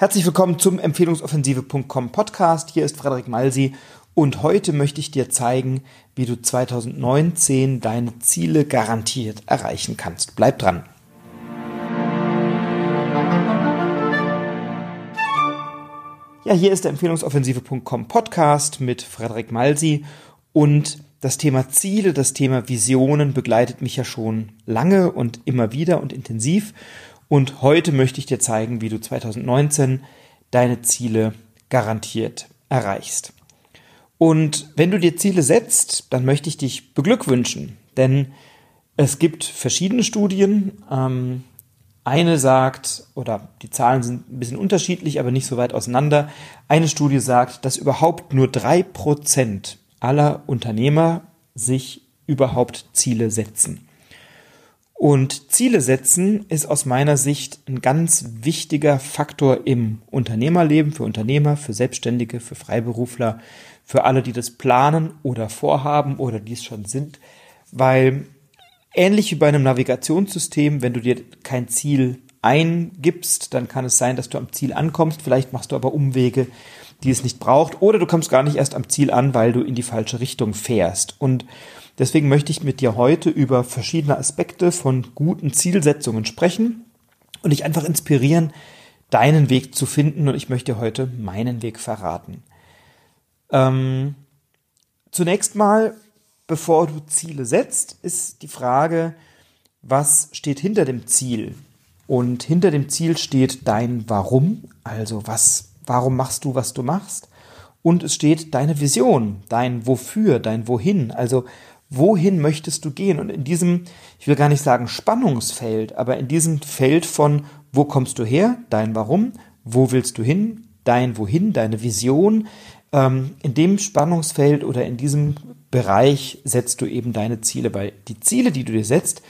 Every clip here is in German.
Herzlich willkommen zum Empfehlungsoffensive.com Podcast. Hier ist Frederik Malsi und heute möchte ich dir zeigen, wie du 2019 deine Ziele garantiert erreichen kannst. Bleib dran. Ja, hier ist der Empfehlungsoffensive.com Podcast mit Frederik Malsi und das Thema Ziele, das Thema Visionen begleitet mich ja schon lange und immer wieder und intensiv. Und heute möchte ich dir zeigen, wie du 2019 deine Ziele garantiert erreichst. Und wenn du dir Ziele setzt, dann möchte ich dich beglückwünschen, denn es gibt verschiedene Studien. Ähm, eine sagt, oder die Zahlen sind ein bisschen unterschiedlich, aber nicht so weit auseinander. Eine Studie sagt, dass überhaupt nur drei Prozent aller Unternehmer sich überhaupt Ziele setzen. Und Ziele setzen ist aus meiner Sicht ein ganz wichtiger Faktor im Unternehmerleben, für Unternehmer, für Selbstständige, für Freiberufler, für alle, die das planen oder vorhaben oder dies schon sind, weil ähnlich wie bei einem Navigationssystem, wenn du dir kein Ziel eingibst, dann kann es sein, dass du am Ziel ankommst, vielleicht machst du aber Umwege, die es nicht braucht, oder du kommst gar nicht erst am Ziel an, weil du in die falsche Richtung fährst. Und Deswegen möchte ich mit dir heute über verschiedene Aspekte von guten Zielsetzungen sprechen und dich einfach inspirieren, deinen Weg zu finden. Und ich möchte heute meinen Weg verraten. Ähm, zunächst mal, bevor du Ziele setzt, ist die Frage, was steht hinter dem Ziel? Und hinter dem Ziel steht dein Warum, also was, warum machst du, was du machst? Und es steht deine Vision, dein Wofür, dein Wohin, also wohin möchtest du gehen? Und in diesem, ich will gar nicht sagen Spannungsfeld, aber in diesem Feld von, wo kommst du her, dein Warum, wo willst du hin, dein Wohin, deine Vision, ähm, in dem Spannungsfeld oder in diesem Bereich setzt du eben deine Ziele, weil die Ziele, die du dir setzt,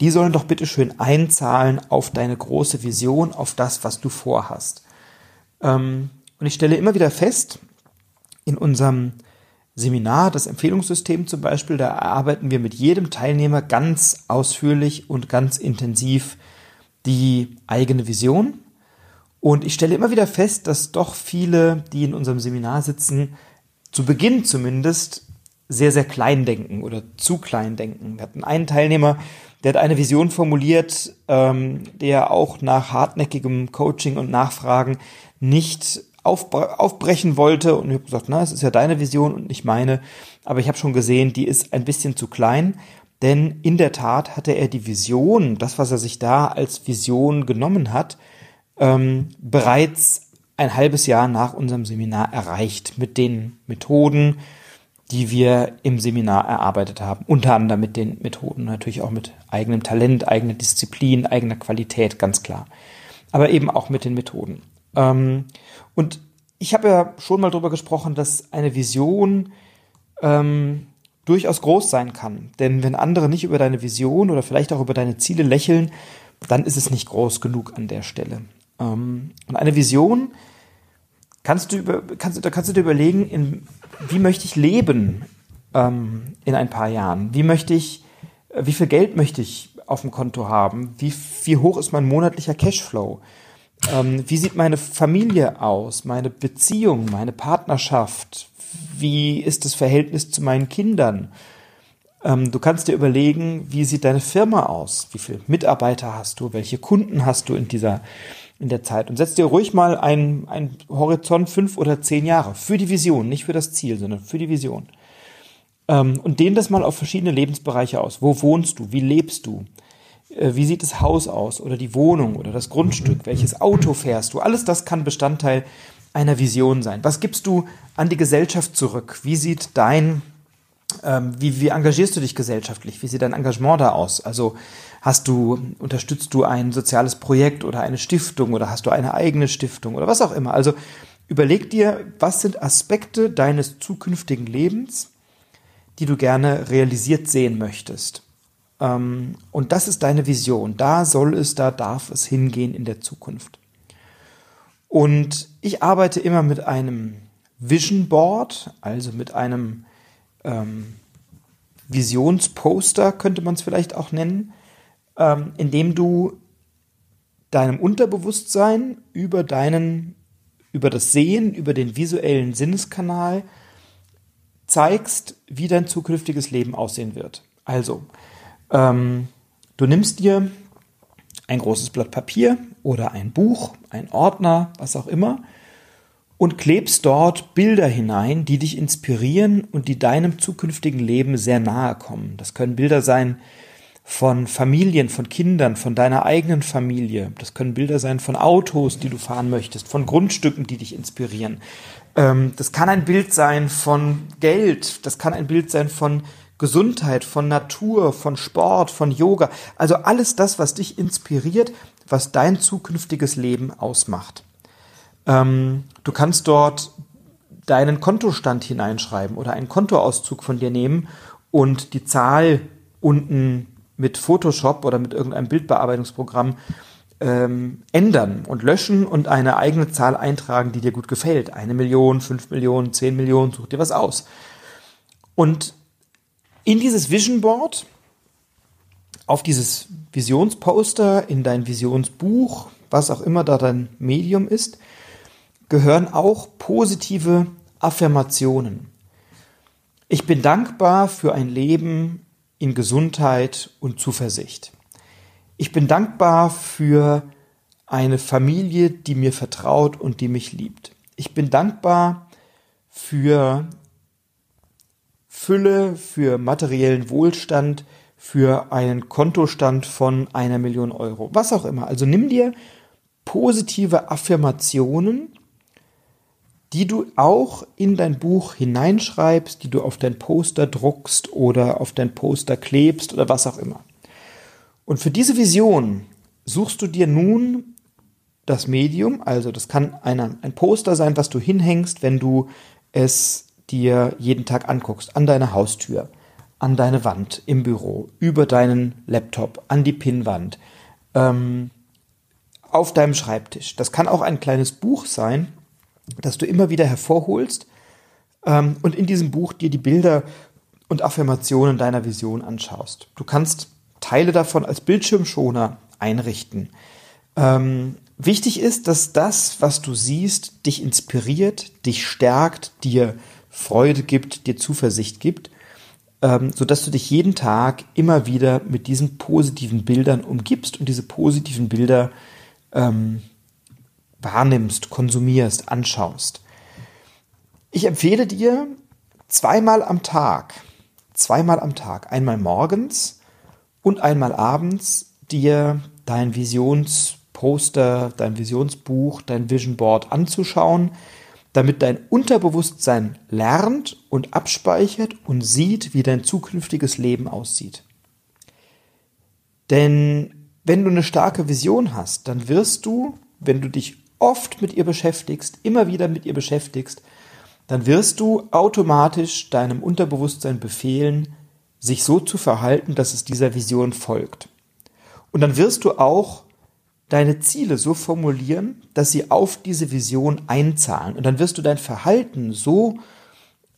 die sollen doch bitte schön einzahlen auf deine große Vision, auf das, was du vorhast. Ähm, und ich stelle immer wieder fest, in unserem Seminar, das Empfehlungssystem zum Beispiel, da erarbeiten wir mit jedem Teilnehmer ganz ausführlich und ganz intensiv die eigene Vision. Und ich stelle immer wieder fest, dass doch viele, die in unserem Seminar sitzen, zu Beginn zumindest sehr, sehr klein denken oder zu klein denken. Wir hatten einen Teilnehmer, der hat eine Vision formuliert, ähm, der auch nach hartnäckigem Coaching und Nachfragen nicht aufbrechen wollte und ich habe gesagt, na, es ist ja deine Vision und nicht meine, aber ich habe schon gesehen, die ist ein bisschen zu klein, denn in der Tat hatte er die Vision, das, was er sich da als Vision genommen hat, ähm, bereits ein halbes Jahr nach unserem Seminar erreicht mit den Methoden, die wir im Seminar erarbeitet haben. Unter anderem mit den Methoden, natürlich auch mit eigenem Talent, eigener Disziplin, eigener Qualität, ganz klar. Aber eben auch mit den Methoden. Ähm, und ich habe ja schon mal darüber gesprochen, dass eine Vision ähm, durchaus groß sein kann. Denn wenn andere nicht über deine Vision oder vielleicht auch über deine Ziele lächeln, dann ist es nicht groß genug an der Stelle. Ähm, und eine Vision kannst du über, kannst, da kannst du dir überlegen, in, wie möchte ich leben ähm, in ein paar Jahren? Wie möchte ich, wie viel Geld möchte ich auf dem Konto haben? Wie, wie hoch ist mein monatlicher Cashflow? Ähm, wie sieht meine Familie aus, meine Beziehung, meine Partnerschaft? Wie ist das Verhältnis zu meinen Kindern? Ähm, du kannst dir überlegen, wie sieht deine Firma aus? Wie viele Mitarbeiter hast du? Welche Kunden hast du in dieser in der Zeit? Und setz dir ruhig mal einen, einen Horizont fünf oder zehn Jahre für die Vision, nicht für das Ziel, sondern für die Vision. Ähm, und dehn das mal auf verschiedene Lebensbereiche aus. Wo wohnst du? Wie lebst du? Äh, wie sieht das Haus aus oder die Wohnung oder das Grundstück, welches Auto fährst du, alles das kann Bestandteil einer Vision sein. Was gibst du an die Gesellschaft zurück? Wie sieht dein, ähm, wie, wie engagierst du dich gesellschaftlich? Wie sieht dein Engagement da aus? Also hast du, unterstützt du ein soziales Projekt oder eine Stiftung oder hast du eine eigene Stiftung oder was auch immer? Also überleg dir, was sind Aspekte deines zukünftigen Lebens, die du gerne realisiert sehen möchtest. Ähm, und das ist deine Vision. Da soll es, da darf es hingehen in der Zukunft. Und ich arbeite immer mit einem Vision Board, also mit einem ähm, Visionsposter, könnte man es vielleicht auch nennen, ähm, in du deinem Unterbewusstsein über deinen, über das Sehen, über den visuellen Sinneskanal zeigst, wie dein zukünftiges Leben aussehen wird. Also, ähm, du nimmst dir ein großes Blatt Papier oder ein Buch, ein Ordner, was auch immer, und klebst dort Bilder hinein, die dich inspirieren und die deinem zukünftigen Leben sehr nahe kommen. Das können Bilder sein von Familien, von Kindern, von deiner eigenen Familie. Das können Bilder sein von Autos, die du fahren möchtest, von Grundstücken, die dich inspirieren. Ähm, das kann ein Bild sein von Geld, das kann ein Bild sein von Gesundheit, von Natur, von Sport, von Yoga. Also alles das, was dich inspiriert, was dein zukünftiges Leben ausmacht. Ähm, du kannst dort deinen Kontostand hineinschreiben oder einen Kontoauszug von dir nehmen und die Zahl unten mit Photoshop oder mit irgendeinem Bildbearbeitungsprogramm ähm, ändern und löschen und eine eigene Zahl eintragen, die dir gut gefällt. Eine Million, fünf Millionen, zehn Millionen, such dir was aus. Und in dieses Vision Board, auf dieses Visionsposter, in dein Visionsbuch, was auch immer da dein Medium ist, gehören auch positive Affirmationen. Ich bin dankbar für ein Leben in Gesundheit und Zuversicht. Ich bin dankbar für eine Familie, die mir vertraut und die mich liebt. Ich bin dankbar für Fülle, für materiellen Wohlstand, für einen Kontostand von einer Million Euro, was auch immer. Also nimm dir positive Affirmationen die du auch in dein Buch hineinschreibst, die du auf dein Poster druckst oder auf dein Poster klebst oder was auch immer. Und für diese Vision suchst du dir nun das Medium, also das kann eine, ein Poster sein, was du hinhängst, wenn du es dir jeden Tag anguckst, an deine Haustür, an deine Wand im Büro, über deinen Laptop, an die Pinnwand, ähm, auf deinem Schreibtisch. Das kann auch ein kleines Buch sein, das du immer wieder hervorholst ähm, und in diesem Buch dir die Bilder und Affirmationen deiner Vision anschaust. Du kannst Teile davon als Bildschirmschoner einrichten. Ähm, wichtig ist, dass das, was du siehst, dich inspiriert, dich stärkt, dir Freude gibt, dir Zuversicht gibt, ähm, sodass du dich jeden Tag immer wieder mit diesen positiven Bildern umgibst und diese positiven Bilder ähm, wahrnimmst, konsumierst, anschaust. Ich empfehle dir zweimal am Tag, zweimal am Tag, einmal morgens und einmal abends, dir dein Visionsposter, dein Visionsbuch, dein Vision Board anzuschauen, damit dein Unterbewusstsein lernt und abspeichert und sieht, wie dein zukünftiges Leben aussieht. Denn wenn du eine starke Vision hast, dann wirst du, wenn du dich oft mit ihr beschäftigst, immer wieder mit ihr beschäftigst, dann wirst du automatisch deinem Unterbewusstsein befehlen, sich so zu verhalten, dass es dieser Vision folgt. Und dann wirst du auch deine Ziele so formulieren, dass sie auf diese Vision einzahlen. Und dann wirst du dein Verhalten so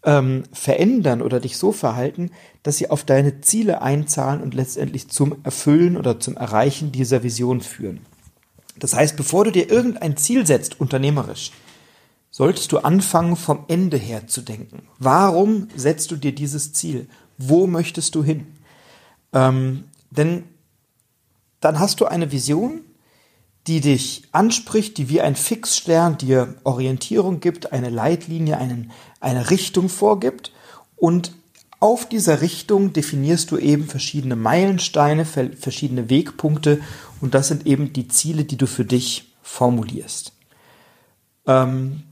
ähm, verändern oder dich so verhalten, dass sie auf deine Ziele einzahlen und letztendlich zum Erfüllen oder zum Erreichen dieser Vision führen. Das heißt, bevor du dir irgendein Ziel setzt, unternehmerisch, solltest du anfangen, vom Ende her zu denken. Warum setzt du dir dieses Ziel? Wo möchtest du hin? Ähm, denn dann hast du eine Vision, die dich anspricht, die wie ein Fixstern dir Orientierung gibt, eine Leitlinie, einen, eine Richtung vorgibt und auf dieser Richtung definierst du eben verschiedene Meilensteine, verschiedene Wegpunkte und das sind eben die Ziele, die du für dich formulierst. Ähm,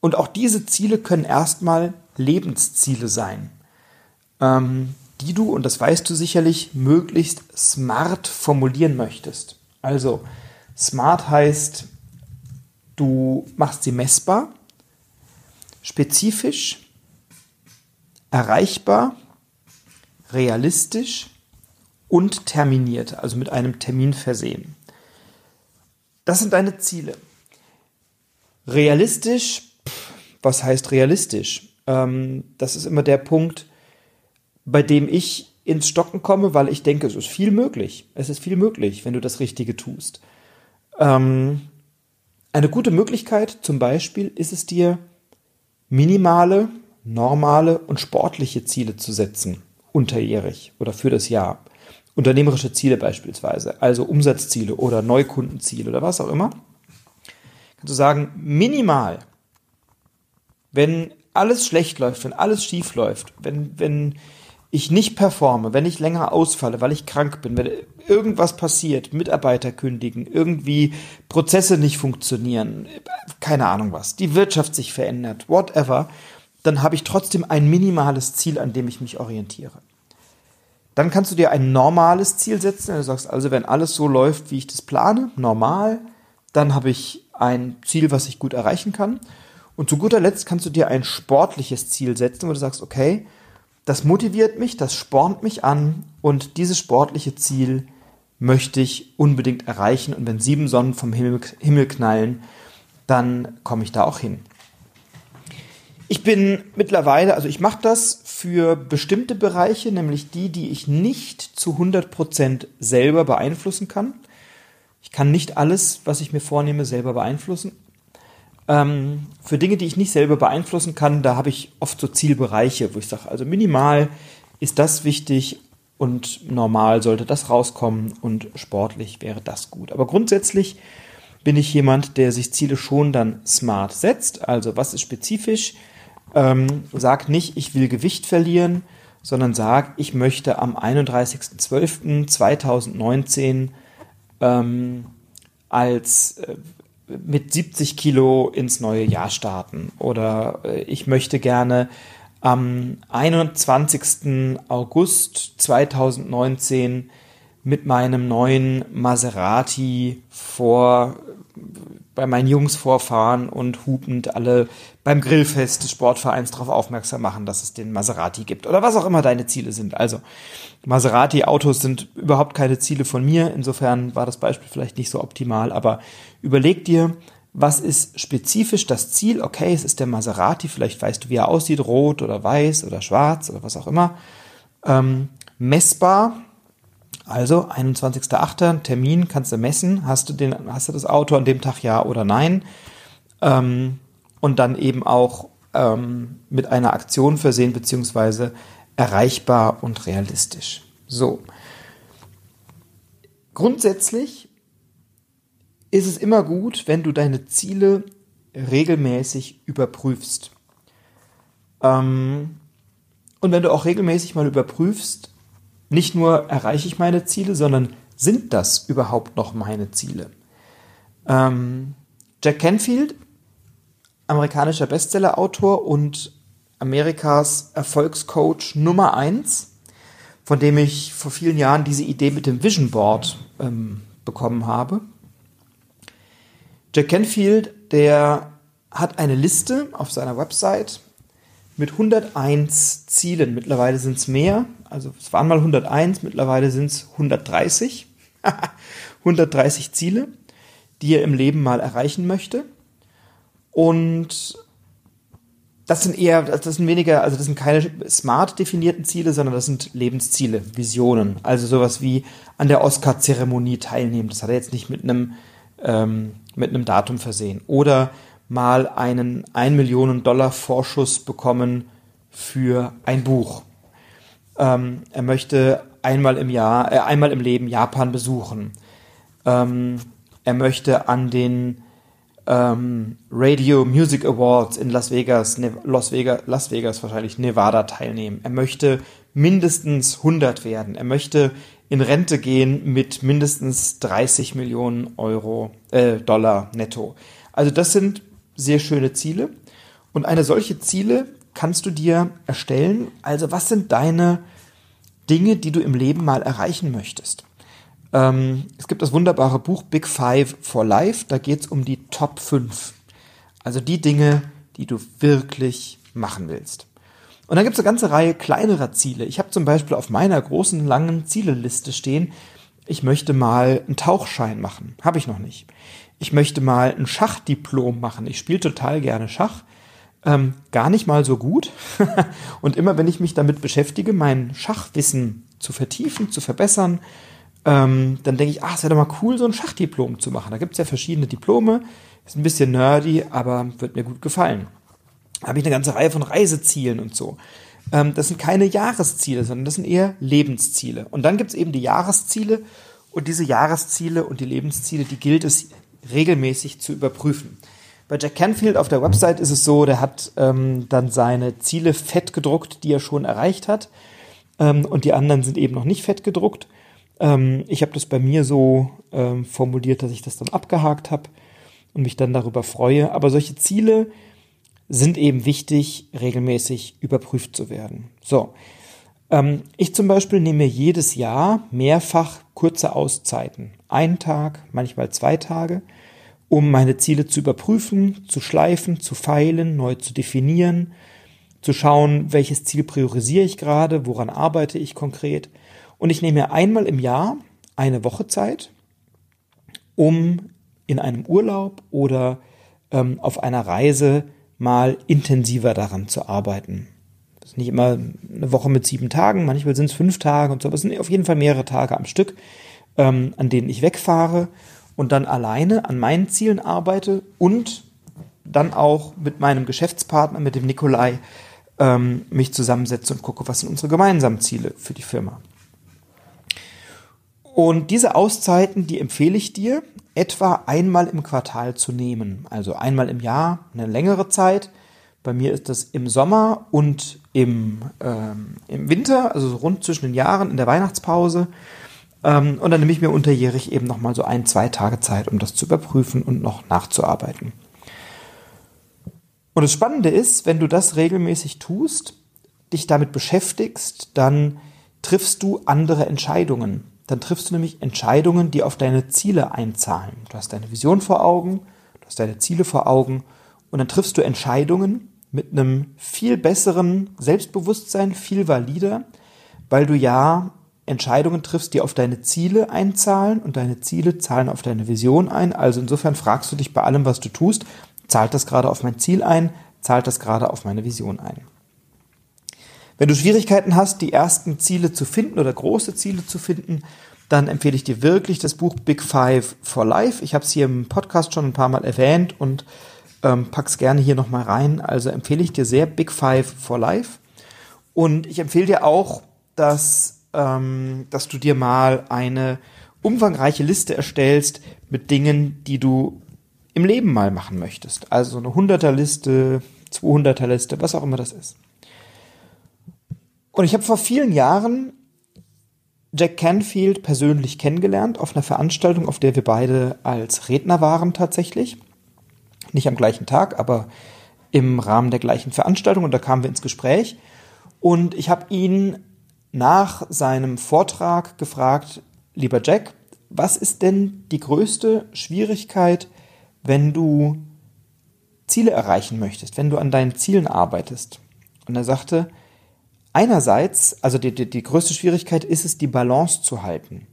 und auch diese Ziele können erstmal Lebensziele sein, ähm, die du, und das weißt du sicherlich, möglichst smart formulieren möchtest. Also, smart heißt, du machst sie messbar, spezifisch, erreichbar, realistisch und terminiert, also mit einem Termin versehen. Das sind deine Ziele. Realistisch, was heißt realistisch? Ähm, das ist immer der Punkt, bei dem ich ins Stocken komme, weil ich denke, es ist viel möglich. Es ist viel möglich, wenn du das Richtige tust. Ähm, eine gute Möglichkeit zum Beispiel ist es dir, minimale, normale und sportliche Ziele zu setzen, unterjährig oder für das Jahr. Unternehmerische Ziele beispielsweise, also Umsatzziele oder Neukundenziele oder was auch immer. Kannst du sagen, minimal, wenn alles schlecht läuft, wenn alles schief läuft, wenn, wenn ich nicht performe, wenn ich länger ausfalle, weil ich krank bin, wenn irgendwas passiert, Mitarbeiter kündigen, irgendwie Prozesse nicht funktionieren, keine Ahnung was, die Wirtschaft sich verändert, whatever, dann habe ich trotzdem ein minimales Ziel, an dem ich mich orientiere. Dann kannst du dir ein normales Ziel setzen. wenn Du sagst also, wenn alles so läuft, wie ich das plane, normal, dann habe ich ein Ziel, was ich gut erreichen kann. Und zu guter Letzt kannst du dir ein sportliches Ziel setzen, wo du sagst, okay, das motiviert mich, das spornt mich an und dieses sportliche Ziel möchte ich unbedingt erreichen. Und wenn sieben Sonnen vom Himmel, Himmel knallen, dann komme ich da auch hin. Ich bin mittlerweile, also ich mache das für bestimmte Bereiche, nämlich die, die ich nicht zu 100% selber beeinflussen kann. Ich kann nicht alles, was ich mir vornehme, selber beeinflussen. Ähm, für Dinge, die ich nicht selber beeinflussen kann, da habe ich oft so Zielbereiche, wo ich sage, also minimal ist das wichtig und normal sollte das rauskommen und sportlich wäre das gut. Aber grundsätzlich bin ich jemand, der sich Ziele schon dann smart setzt. Also was ist spezifisch? Ähm, sag nicht, ich will Gewicht verlieren, sondern sag, ich möchte am 31.12.2019 ähm, als äh, mit 70 Kilo ins neue Jahr starten oder äh, ich möchte gerne am 21. August 2019 mit meinem neuen Maserati vor bei meinen Jungs vorfahren und hupend alle beim Grillfest des Sportvereins darauf aufmerksam machen, dass es den Maserati gibt oder was auch immer deine Ziele sind. Also Maserati-Autos sind überhaupt keine Ziele von mir. Insofern war das Beispiel vielleicht nicht so optimal, aber überleg dir, was ist spezifisch das Ziel? Okay, es ist der Maserati, vielleicht weißt du, wie er aussieht, rot oder weiß oder schwarz oder was auch immer. Ähm, messbar, also 21.08. Termin, kannst du messen, hast du, den, hast du das Auto an dem Tag ja oder nein? Ähm, und dann eben auch ähm, mit einer Aktion versehen, beziehungsweise erreichbar und realistisch. So. Grundsätzlich ist es immer gut, wenn du deine Ziele regelmäßig überprüfst. Ähm, und wenn du auch regelmäßig mal überprüfst, nicht nur erreiche ich meine Ziele, sondern sind das überhaupt noch meine Ziele? Ähm, Jack Canfield amerikanischer Bestsellerautor und Amerikas Erfolgscoach Nummer eins, von dem ich vor vielen Jahren diese Idee mit dem Vision Board ähm, bekommen habe. Jack Canfield, der hat eine Liste auf seiner Website mit 101 Zielen. Mittlerweile sind es mehr. Also es waren mal 101, mittlerweile sind es 130. 130 Ziele, die er im Leben mal erreichen möchte. Und das sind eher, das sind weniger, also das sind keine smart definierten Ziele, sondern das sind Lebensziele, Visionen. Also sowas wie an der Oscar-Zeremonie teilnehmen. Das hat er jetzt nicht mit einem, ähm, mit einem Datum versehen. Oder mal einen 1 Millionen Dollar Vorschuss bekommen für ein Buch. Ähm, er möchte einmal im Jahr, äh, einmal im Leben Japan besuchen. Ähm, er möchte an den ähm, Radio Music Awards in Las Vegas, ne Las Vegas, Las Vegas wahrscheinlich Nevada teilnehmen. Er möchte mindestens 100 werden. Er möchte in Rente gehen mit mindestens 30 Millionen Euro, äh, Dollar netto. Also das sind sehr schöne Ziele. Und eine solche Ziele kannst du dir erstellen. Also was sind deine Dinge, die du im Leben mal erreichen möchtest? Ähm, es gibt das wunderbare Buch Big Five for Life, da geht es um die Top 5. Also die Dinge, die du wirklich machen willst. Und dann gibt es eine ganze Reihe kleinerer Ziele. Ich habe zum Beispiel auf meiner großen, langen Zieleliste stehen, ich möchte mal einen Tauchschein machen. Habe ich noch nicht. Ich möchte mal ein Schachdiplom machen. Ich spiele total gerne Schach. Ähm, gar nicht mal so gut. und immer wenn ich mich damit beschäftige, mein Schachwissen zu vertiefen, zu verbessern, ähm, dann denke ich, ach, es wäre doch mal cool, so ein Schachdiplom zu machen. Da gibt es ja verschiedene Diplome. Ist ein bisschen nerdy, aber wird mir gut gefallen. Da habe ich eine ganze Reihe von Reisezielen und so. Ähm, das sind keine Jahresziele, sondern das sind eher Lebensziele. Und dann gibt es eben die Jahresziele und diese Jahresziele und die Lebensziele, die gilt es regelmäßig zu überprüfen. Bei Jack Canfield auf der Website ist es so, der hat ähm, dann seine Ziele fett gedruckt, die er schon erreicht hat. Ähm, und die anderen sind eben noch nicht fett gedruckt. Ähm, ich habe das bei mir so ähm, formuliert, dass ich das dann abgehakt habe und mich dann darüber freue. Aber solche Ziele sind eben wichtig, regelmäßig überprüft zu werden. So. Ähm, ich zum Beispiel nehme jedes Jahr mehrfach kurze Auszeiten. Einen Tag, manchmal zwei Tage, um meine Ziele zu überprüfen, zu schleifen, zu feilen, neu zu definieren, zu schauen, welches Ziel priorisiere ich gerade, woran arbeite ich konkret. Und ich nehme mir einmal im Jahr eine Woche Zeit, um in einem Urlaub oder ähm, auf einer Reise mal intensiver daran zu arbeiten. Das ist nicht immer eine Woche mit sieben Tagen, manchmal sind es fünf Tage und so, aber es sind auf jeden Fall mehrere Tage am Stück, ähm, an denen ich wegfahre und dann alleine an meinen Zielen arbeite und dann auch mit meinem Geschäftspartner, mit dem Nikolai, ähm, mich zusammensetze und gucke, was sind unsere gemeinsamen Ziele für die Firma. Und diese Auszeiten, die empfehle ich dir, etwa einmal im Quartal zu nehmen. Also einmal im Jahr, eine längere Zeit. Bei mir ist das im Sommer und im, ähm, im Winter, also rund zwischen den Jahren in der Weihnachtspause. Ähm, und dann nehme ich mir unterjährig eben nochmal so ein, zwei Tage Zeit, um das zu überprüfen und noch nachzuarbeiten. Und das Spannende ist, wenn du das regelmäßig tust, dich damit beschäftigst, dann triffst du andere Entscheidungen dann triffst du nämlich Entscheidungen, die auf deine Ziele einzahlen. Du hast deine Vision vor Augen, du hast deine Ziele vor Augen und dann triffst du Entscheidungen mit einem viel besseren Selbstbewusstsein, viel valider, weil du ja Entscheidungen triffst, die auf deine Ziele einzahlen und deine Ziele zahlen auf deine Vision ein. Also insofern fragst du dich bei allem, was du tust, zahlt das gerade auf mein Ziel ein, zahlt das gerade auf meine Vision ein. Wenn du Schwierigkeiten hast, die ersten Ziele zu finden oder große Ziele zu finden, dann empfehle ich dir wirklich das Buch Big Five for Life. Ich habe es hier im Podcast schon ein paar Mal erwähnt und ähm, pack's gerne hier nochmal rein. Also empfehle ich dir sehr Big Five for Life. Und ich empfehle dir auch, dass, ähm, dass du dir mal eine umfangreiche Liste erstellst mit Dingen, die du im Leben mal machen möchtest. Also eine 100er Liste, 200er Liste, was auch immer das ist. Und ich habe vor vielen Jahren Jack Canfield persönlich kennengelernt auf einer Veranstaltung, auf der wir beide als Redner waren tatsächlich. Nicht am gleichen Tag, aber im Rahmen der gleichen Veranstaltung und da kamen wir ins Gespräch. Und ich habe ihn nach seinem Vortrag gefragt, lieber Jack, was ist denn die größte Schwierigkeit, wenn du Ziele erreichen möchtest, wenn du an deinen Zielen arbeitest? Und er sagte, einerseits, also die, die, die größte Schwierigkeit ist es, die Balance zu halten.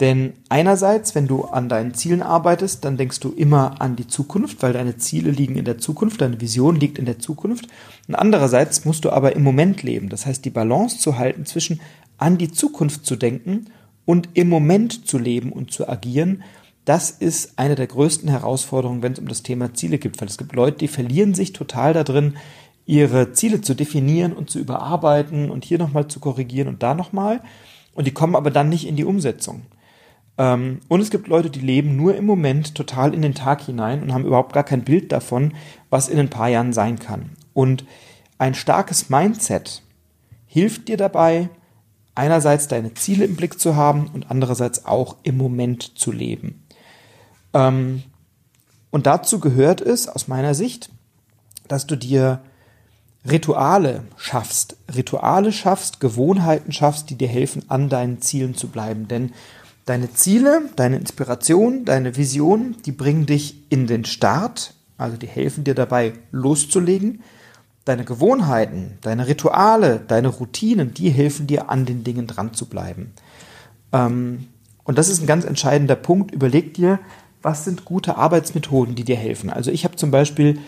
Denn einerseits, wenn du an deinen Zielen arbeitest, dann denkst du immer an die Zukunft, weil deine Ziele liegen in der Zukunft, deine Vision liegt in der Zukunft. Und andererseits musst du aber im Moment leben. Das heißt, die Balance zu halten zwischen an die Zukunft zu denken und im Moment zu leben und zu agieren, das ist eine der größten Herausforderungen, wenn es um das Thema Ziele geht. Weil es gibt Leute, die verlieren sich total da drin, ihre Ziele zu definieren und zu überarbeiten und hier nochmal zu korrigieren und da nochmal. Und die kommen aber dann nicht in die Umsetzung. Ähm, und es gibt Leute, die leben nur im Moment total in den Tag hinein und haben überhaupt gar kein Bild davon, was in ein paar Jahren sein kann. Und ein starkes Mindset hilft dir dabei, einerseits deine Ziele im Blick zu haben und andererseits auch im Moment zu leben. Ähm, und dazu gehört es aus meiner Sicht, dass du dir Rituale schaffst, Rituale schaffst, Gewohnheiten schaffst, die dir helfen, an deinen Zielen zu bleiben. Denn deine Ziele, deine Inspiration, deine Vision, die bringen dich in den Start, also die helfen dir dabei loszulegen. Deine Gewohnheiten, deine Rituale, deine Routinen, die helfen dir, an den Dingen dran zu bleiben. Ähm, und das ist ein ganz entscheidender Punkt. Überleg dir, was sind gute Arbeitsmethoden, die dir helfen. Also ich habe zum Beispiel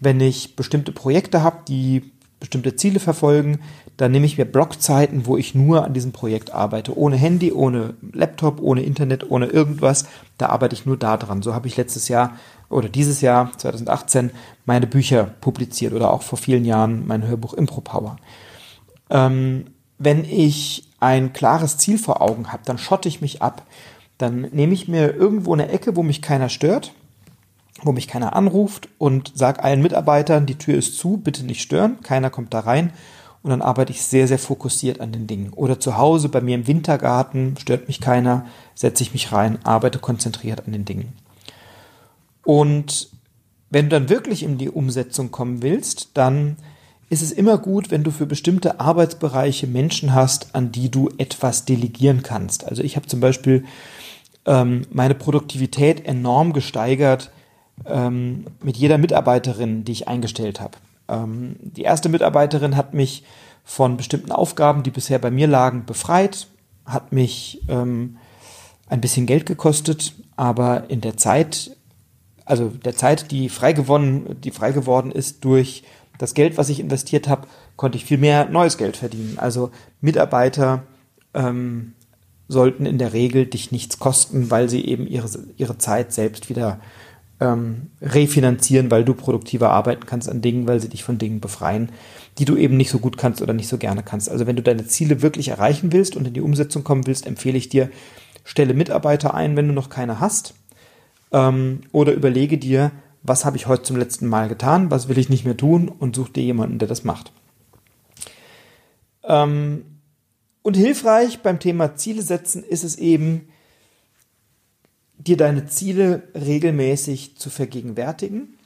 wenn ich bestimmte Projekte habe, die bestimmte Ziele verfolgen, dann nehme ich mir Blockzeiten, wo ich nur an diesem Projekt arbeite. Ohne Handy, ohne Laptop, ohne Internet, ohne irgendwas. Da arbeite ich nur da dran. So habe ich letztes Jahr oder dieses Jahr, 2018, meine Bücher publiziert oder auch vor vielen Jahren mein Hörbuch Impro Power. Ähm, wenn ich ein klares Ziel vor Augen habe, dann schotte ich mich ab. Dann nehme ich mir irgendwo eine Ecke, wo mich keiner stört, wo mich keiner anruft und sage allen Mitarbeitern, die Tür ist zu, bitte nicht stören, keiner kommt da rein und dann arbeite ich sehr, sehr fokussiert an den Dingen. Oder zu Hause bei mir im Wintergarten, stört mich keiner, setze ich mich rein, arbeite konzentriert an den Dingen. Und wenn du dann wirklich in die Umsetzung kommen willst, dann ist es immer gut, wenn du für bestimmte Arbeitsbereiche Menschen hast, an die du etwas delegieren kannst. Also ich habe zum Beispiel ähm, meine Produktivität enorm gesteigert ähm, mit jeder Mitarbeiterin, die ich eingestellt habe. Ähm, die erste Mitarbeiterin hat mich von bestimmten Aufgaben, die bisher bei mir lagen, befreit, hat mich ähm, ein bisschen Geld gekostet, aber in der Zeit, also der Zeit, die frei gewonnen, die frei geworden ist durch das Geld, was ich investiert habe, konnte ich viel mehr neues Geld verdienen. Also Mitarbeiter ähm, sollten in der Regel dich nichts kosten, weil sie eben ihre, ihre Zeit selbst wieder ähm, refinanzieren, weil du produktiver arbeiten kannst an Dingen, weil sie dich von Dingen befreien, die du eben nicht so gut kannst oder nicht so gerne kannst. Also wenn du deine Ziele wirklich erreichen willst und in die Umsetzung kommen willst, empfehle ich dir, stelle Mitarbeiter ein, wenn du noch keine hast, ähm, oder überlege dir, was habe ich heute zum letzten Mal getan, was will ich nicht mehr tun und such dir jemanden, der das macht. Ähm, und hilfreich beim Thema Ziele setzen ist es eben, dir deine Ziele regelmäßig zu vergegenwärtigen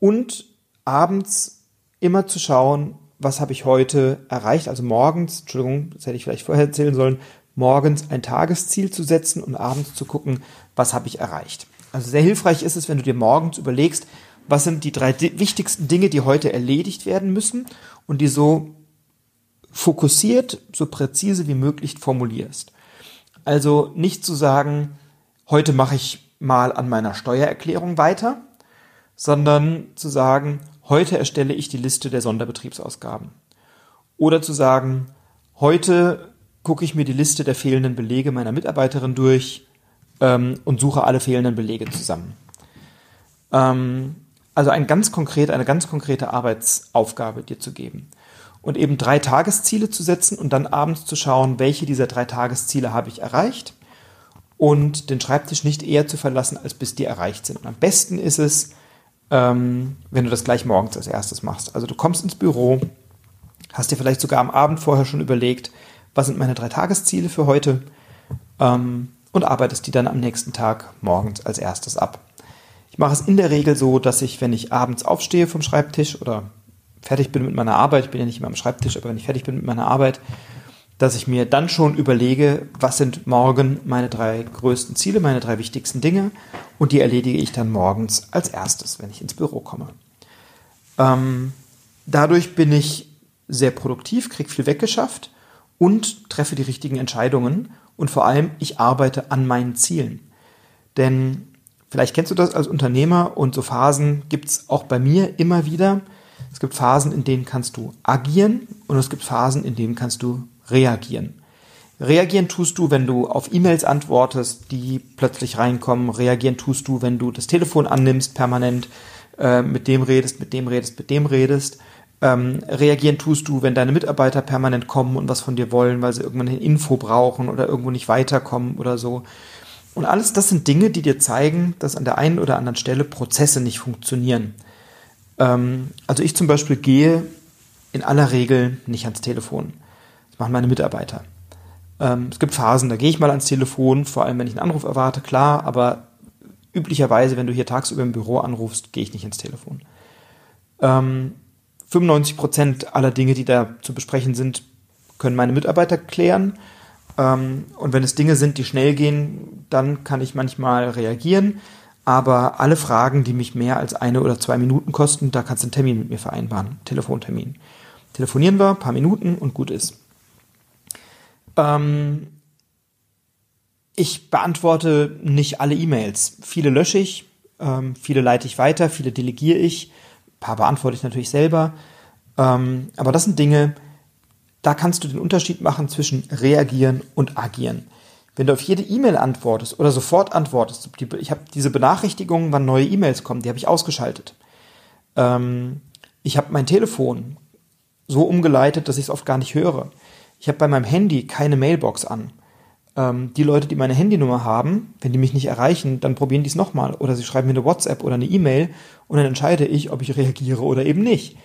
und abends immer zu schauen, was habe ich heute erreicht, also morgens, Entschuldigung, das hätte ich vielleicht vorher erzählen sollen, morgens ein Tagesziel zu setzen und abends zu gucken, was habe ich erreicht. Also sehr hilfreich ist es, wenn du dir morgens überlegst, was sind die drei wichtigsten Dinge, die heute erledigt werden müssen und die so fokussiert, so präzise wie möglich formulierst. Also nicht zu sagen, heute mache ich mal an meiner Steuererklärung weiter, sondern zu sagen, heute erstelle ich die Liste der Sonderbetriebsausgaben. Oder zu sagen, heute gucke ich mir die Liste der fehlenden Belege meiner Mitarbeiterin durch ähm, und suche alle fehlenden Belege zusammen. Ähm, also ein ganz konkret, eine ganz konkrete Arbeitsaufgabe dir zu geben. Und eben drei Tagesziele zu setzen und dann abends zu schauen, welche dieser drei Tagesziele habe ich erreicht und den Schreibtisch nicht eher zu verlassen, als bis die erreicht sind. Und am besten ist es, ähm, wenn du das gleich morgens als erstes machst. Also du kommst ins Büro, hast dir vielleicht sogar am Abend vorher schon überlegt, was sind meine drei Tagesziele für heute ähm, und arbeitest die dann am nächsten Tag morgens als erstes ab. Ich mache es in der Regel so, dass ich, wenn ich abends aufstehe vom Schreibtisch oder fertig bin mit meiner Arbeit, ich bin ja nicht mehr am Schreibtisch, aber wenn ich fertig bin mit meiner Arbeit, dass ich mir dann schon überlege, was sind morgen meine drei größten Ziele, meine drei wichtigsten Dinge und die erledige ich dann morgens als erstes, wenn ich ins Büro komme. Ähm, dadurch bin ich sehr produktiv, kriege viel weggeschafft und treffe die richtigen Entscheidungen und vor allem ich arbeite an meinen Zielen. Denn vielleicht kennst du das als Unternehmer und so Phasen gibt es auch bei mir immer wieder. Es gibt Phasen, in denen kannst du agieren und es gibt Phasen, in denen kannst du reagieren. Reagieren tust du, wenn du auf E-Mails antwortest, die plötzlich reinkommen. Reagieren tust du, wenn du das Telefon annimmst, permanent äh, mit dem redest, mit dem redest, mit dem redest. Ähm, reagieren tust du, wenn deine Mitarbeiter permanent kommen und was von dir wollen, weil sie irgendwann eine Info brauchen oder irgendwo nicht weiterkommen oder so. Und alles das sind Dinge, die dir zeigen, dass an der einen oder anderen Stelle Prozesse nicht funktionieren. Ähm, also ich zum Beispiel gehe in aller Regel nicht ans Telefon machen meine Mitarbeiter. Ähm, es gibt Phasen, da gehe ich mal ans Telefon, vor allem wenn ich einen Anruf erwarte, klar, aber üblicherweise, wenn du hier tagsüber im Büro anrufst, gehe ich nicht ins Telefon. Ähm, 95 Prozent aller Dinge, die da zu besprechen sind, können meine Mitarbeiter klären. Ähm, und wenn es Dinge sind, die schnell gehen, dann kann ich manchmal reagieren. Aber alle Fragen, die mich mehr als eine oder zwei Minuten kosten, da kannst du einen Termin mit mir vereinbaren. Telefontermin. Telefonieren wir, paar Minuten und gut ist. Ähm, ich beantworte nicht alle E-Mails. Viele lösche ich, ähm, viele leite ich weiter, viele delegiere ich, ein paar beantworte ich natürlich selber. Ähm, aber das sind Dinge, da kannst du den Unterschied machen zwischen reagieren und agieren. Wenn du auf jede E-Mail antwortest oder sofort antwortest, ich habe diese Benachrichtigungen, wann neue E-Mails kommen, die habe ich ausgeschaltet. Ähm, ich habe mein Telefon so umgeleitet, dass ich es oft gar nicht höre. Ich habe bei meinem Handy keine Mailbox an. Ähm, die Leute, die meine Handynummer haben, wenn die mich nicht erreichen, dann probieren die es nochmal oder sie schreiben mir eine WhatsApp oder eine E-Mail und dann entscheide ich, ob ich reagiere oder eben nicht.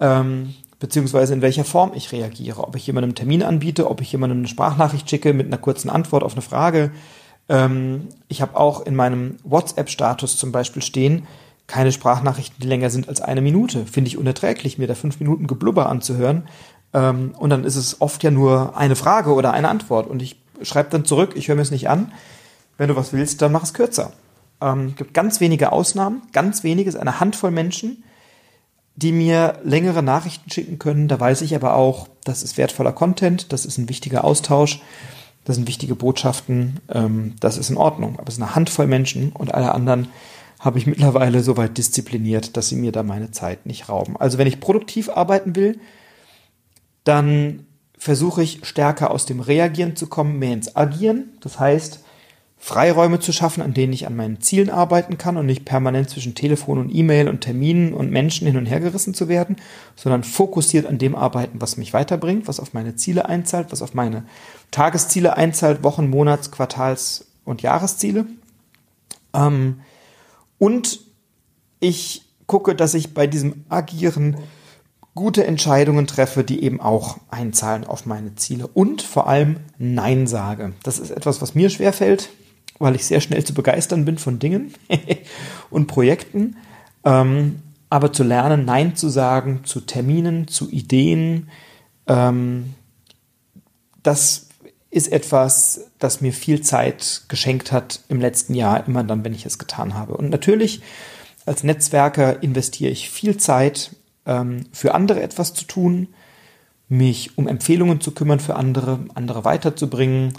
Ähm, beziehungsweise in welcher Form ich reagiere. Ob ich jemandem einen Termin anbiete, ob ich jemandem eine Sprachnachricht schicke mit einer kurzen Antwort auf eine Frage. Ähm, ich habe auch in meinem WhatsApp-Status zum Beispiel stehen, keine Sprachnachrichten, die länger sind als eine Minute. Finde ich unerträglich, mir da fünf Minuten Geblubber anzuhören. Ähm, und dann ist es oft ja nur eine Frage oder eine Antwort. Und ich schreibe dann zurück, ich höre mir es nicht an. Wenn du was willst, dann mach es kürzer. Ähm, gibt ganz wenige Ausnahmen, ganz wenige, ist eine Handvoll Menschen, die mir längere Nachrichten schicken können. Da weiß ich aber auch, das ist wertvoller Content, das ist ein wichtiger Austausch, das sind wichtige Botschaften, ähm, das ist in Ordnung. Aber es ist eine Handvoll Menschen und alle anderen habe ich mittlerweile so weit diszipliniert, dass sie mir da meine Zeit nicht rauben. Also wenn ich produktiv arbeiten will, dann versuche ich stärker aus dem Reagieren zu kommen, mehr ins Agieren. Das heißt, Freiräume zu schaffen, an denen ich an meinen Zielen arbeiten kann und nicht permanent zwischen Telefon und E-Mail und Terminen und Menschen hin und her gerissen zu werden, sondern fokussiert an dem arbeiten, was mich weiterbringt, was auf meine Ziele einzahlt, was auf meine Tagesziele einzahlt, Wochen, Monats, Quartals und Jahresziele. Ähm, und ich gucke, dass ich bei diesem Agieren gute Entscheidungen treffe, die eben auch einzahlen auf meine Ziele und vor allem Nein sage. Das ist etwas, was mir schwerfällt weil ich sehr schnell zu begeistern bin von Dingen und Projekten. Ähm, aber zu lernen, Nein zu sagen zu Terminen, zu Ideen, ähm, das ist etwas, das mir viel Zeit geschenkt hat im letzten Jahr, immer dann, wenn ich es getan habe. Und natürlich, als Netzwerker investiere ich viel Zeit, ähm, für andere etwas zu tun, mich um Empfehlungen zu kümmern für andere, andere weiterzubringen,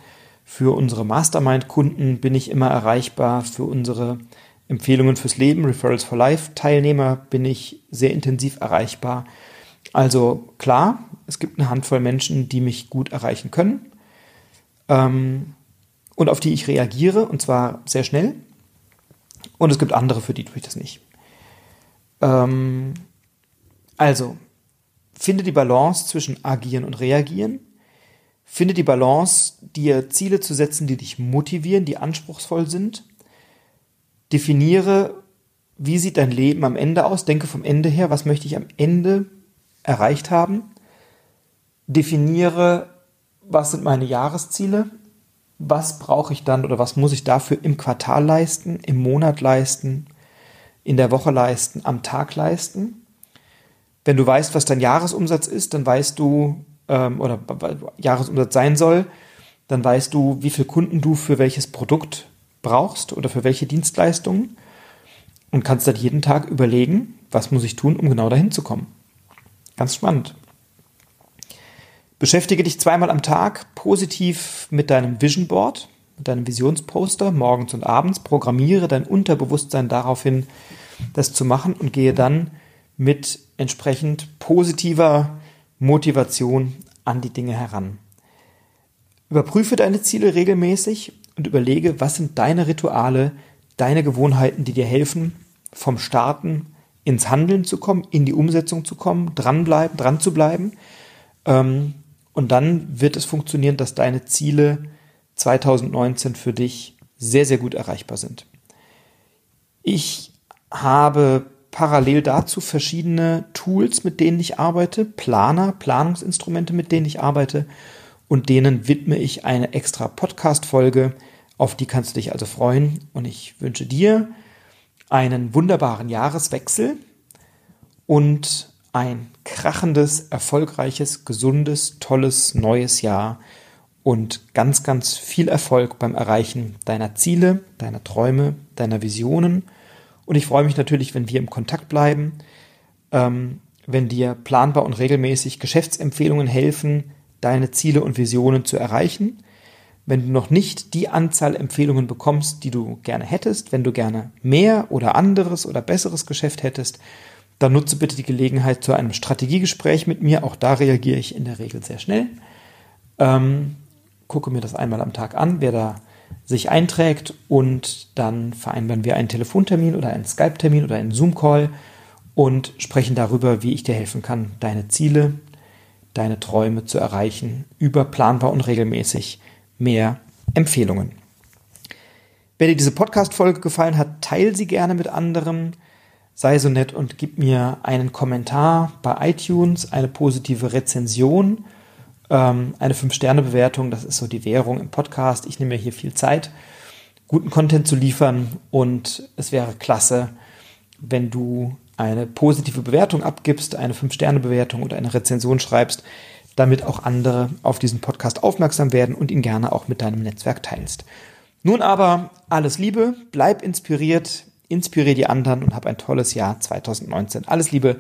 für unsere Mastermind-Kunden bin ich immer erreichbar. Für unsere Empfehlungen fürs Leben, Referrals for Life Teilnehmer bin ich sehr intensiv erreichbar. Also klar, es gibt eine Handvoll Menschen, die mich gut erreichen können ähm, und auf die ich reagiere und zwar sehr schnell. Und es gibt andere, für die tue ich das nicht. Ähm, also, finde die Balance zwischen agieren und reagieren. Finde die Balance, dir Ziele zu setzen, die dich motivieren, die anspruchsvoll sind. Definiere, wie sieht dein Leben am Ende aus. Denke vom Ende her, was möchte ich am Ende erreicht haben. Definiere, was sind meine Jahresziele. Was brauche ich dann oder was muss ich dafür im Quartal leisten, im Monat leisten, in der Woche leisten, am Tag leisten. Wenn du weißt, was dein Jahresumsatz ist, dann weißt du, ähm, oder Jahresumsatz sein soll, dann weißt du, wie viele Kunden du für welches Produkt brauchst oder für welche Dienstleistungen und kannst dann jeden Tag überlegen, was muss ich tun, um genau dahin zu kommen. Ganz spannend. Beschäftige dich zweimal am Tag positiv mit deinem Vision Board, mit deinem Visionsposter, morgens und abends. Programmiere dein Unterbewusstsein darauf hin, das zu machen und gehe dann mit entsprechend positiver Motivation an die Dinge heran. Überprüfe deine Ziele regelmäßig und überlege, was sind deine Rituale, deine Gewohnheiten, die dir helfen, vom Starten ins Handeln zu kommen, in die Umsetzung zu kommen, dranbleiben, dran zu bleiben. Ähm, und dann wird es funktionieren, dass deine Ziele 2019 für dich sehr, sehr gut erreichbar sind. Ich habe parallel dazu verschiedene Tools, mit denen ich arbeite, Planer, Planungsinstrumente, mit denen ich arbeite. Und denen widme ich eine extra Podcast-Folge. Auf die kannst du dich also freuen. Und ich wünsche dir einen wunderbaren Jahreswechsel und ein krachendes, erfolgreiches, gesundes, tolles neues Jahr. Und ganz, ganz viel Erfolg beim Erreichen deiner Ziele, deiner Träume, deiner Visionen und ich freue mich natürlich, wenn wir im Kontakt bleiben, ähm, wenn dir planbar und regelmäßig Geschäftsempfehlungen helfen, deine Ziele und Visionen zu erreichen. Wenn du noch nicht die Anzahl Empfehlungen bekommst, die du gerne hättest, wenn du gerne mehr oder anderes oder besseres Geschäft hättest, dann nutze bitte die Gelegenheit zu einem Strategiegespräch mit mir. Auch da reagiere ich in der Regel sehr schnell. Ähm, gucke mir das einmal am Tag an, wer da sich einträgt und dann vereinbaren wir einen Telefontermin oder einen Skype-Termin oder einen Zoom-Call und sprechen darüber, wie ich dir helfen kann, deine Ziele, deine Träume zu erreichen, überplanbar und regelmäßig mehr Empfehlungen. Wenn dir diese Podcast-Folge gefallen hat, teile sie gerne mit anderen. Sei so nett und gib mir einen Kommentar bei iTunes, eine positive Rezension ähm, eine 5-Sterne-Bewertung, das ist so die Währung im Podcast. Ich nehme mir hier viel Zeit, guten Content zu liefern und es wäre klasse, wenn du eine positive Bewertung abgibst, eine 5-Sterne-Bewertung oder eine Rezension schreibst, damit auch andere auf diesen Podcast aufmerksam werden und ihn gerne auch mit deinem Netzwerk teilst. Nun aber alles Liebe, bleib inspiriert, inspiriere die anderen und hab ein tolles Jahr 2019. Alles Liebe,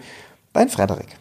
dein Frederik.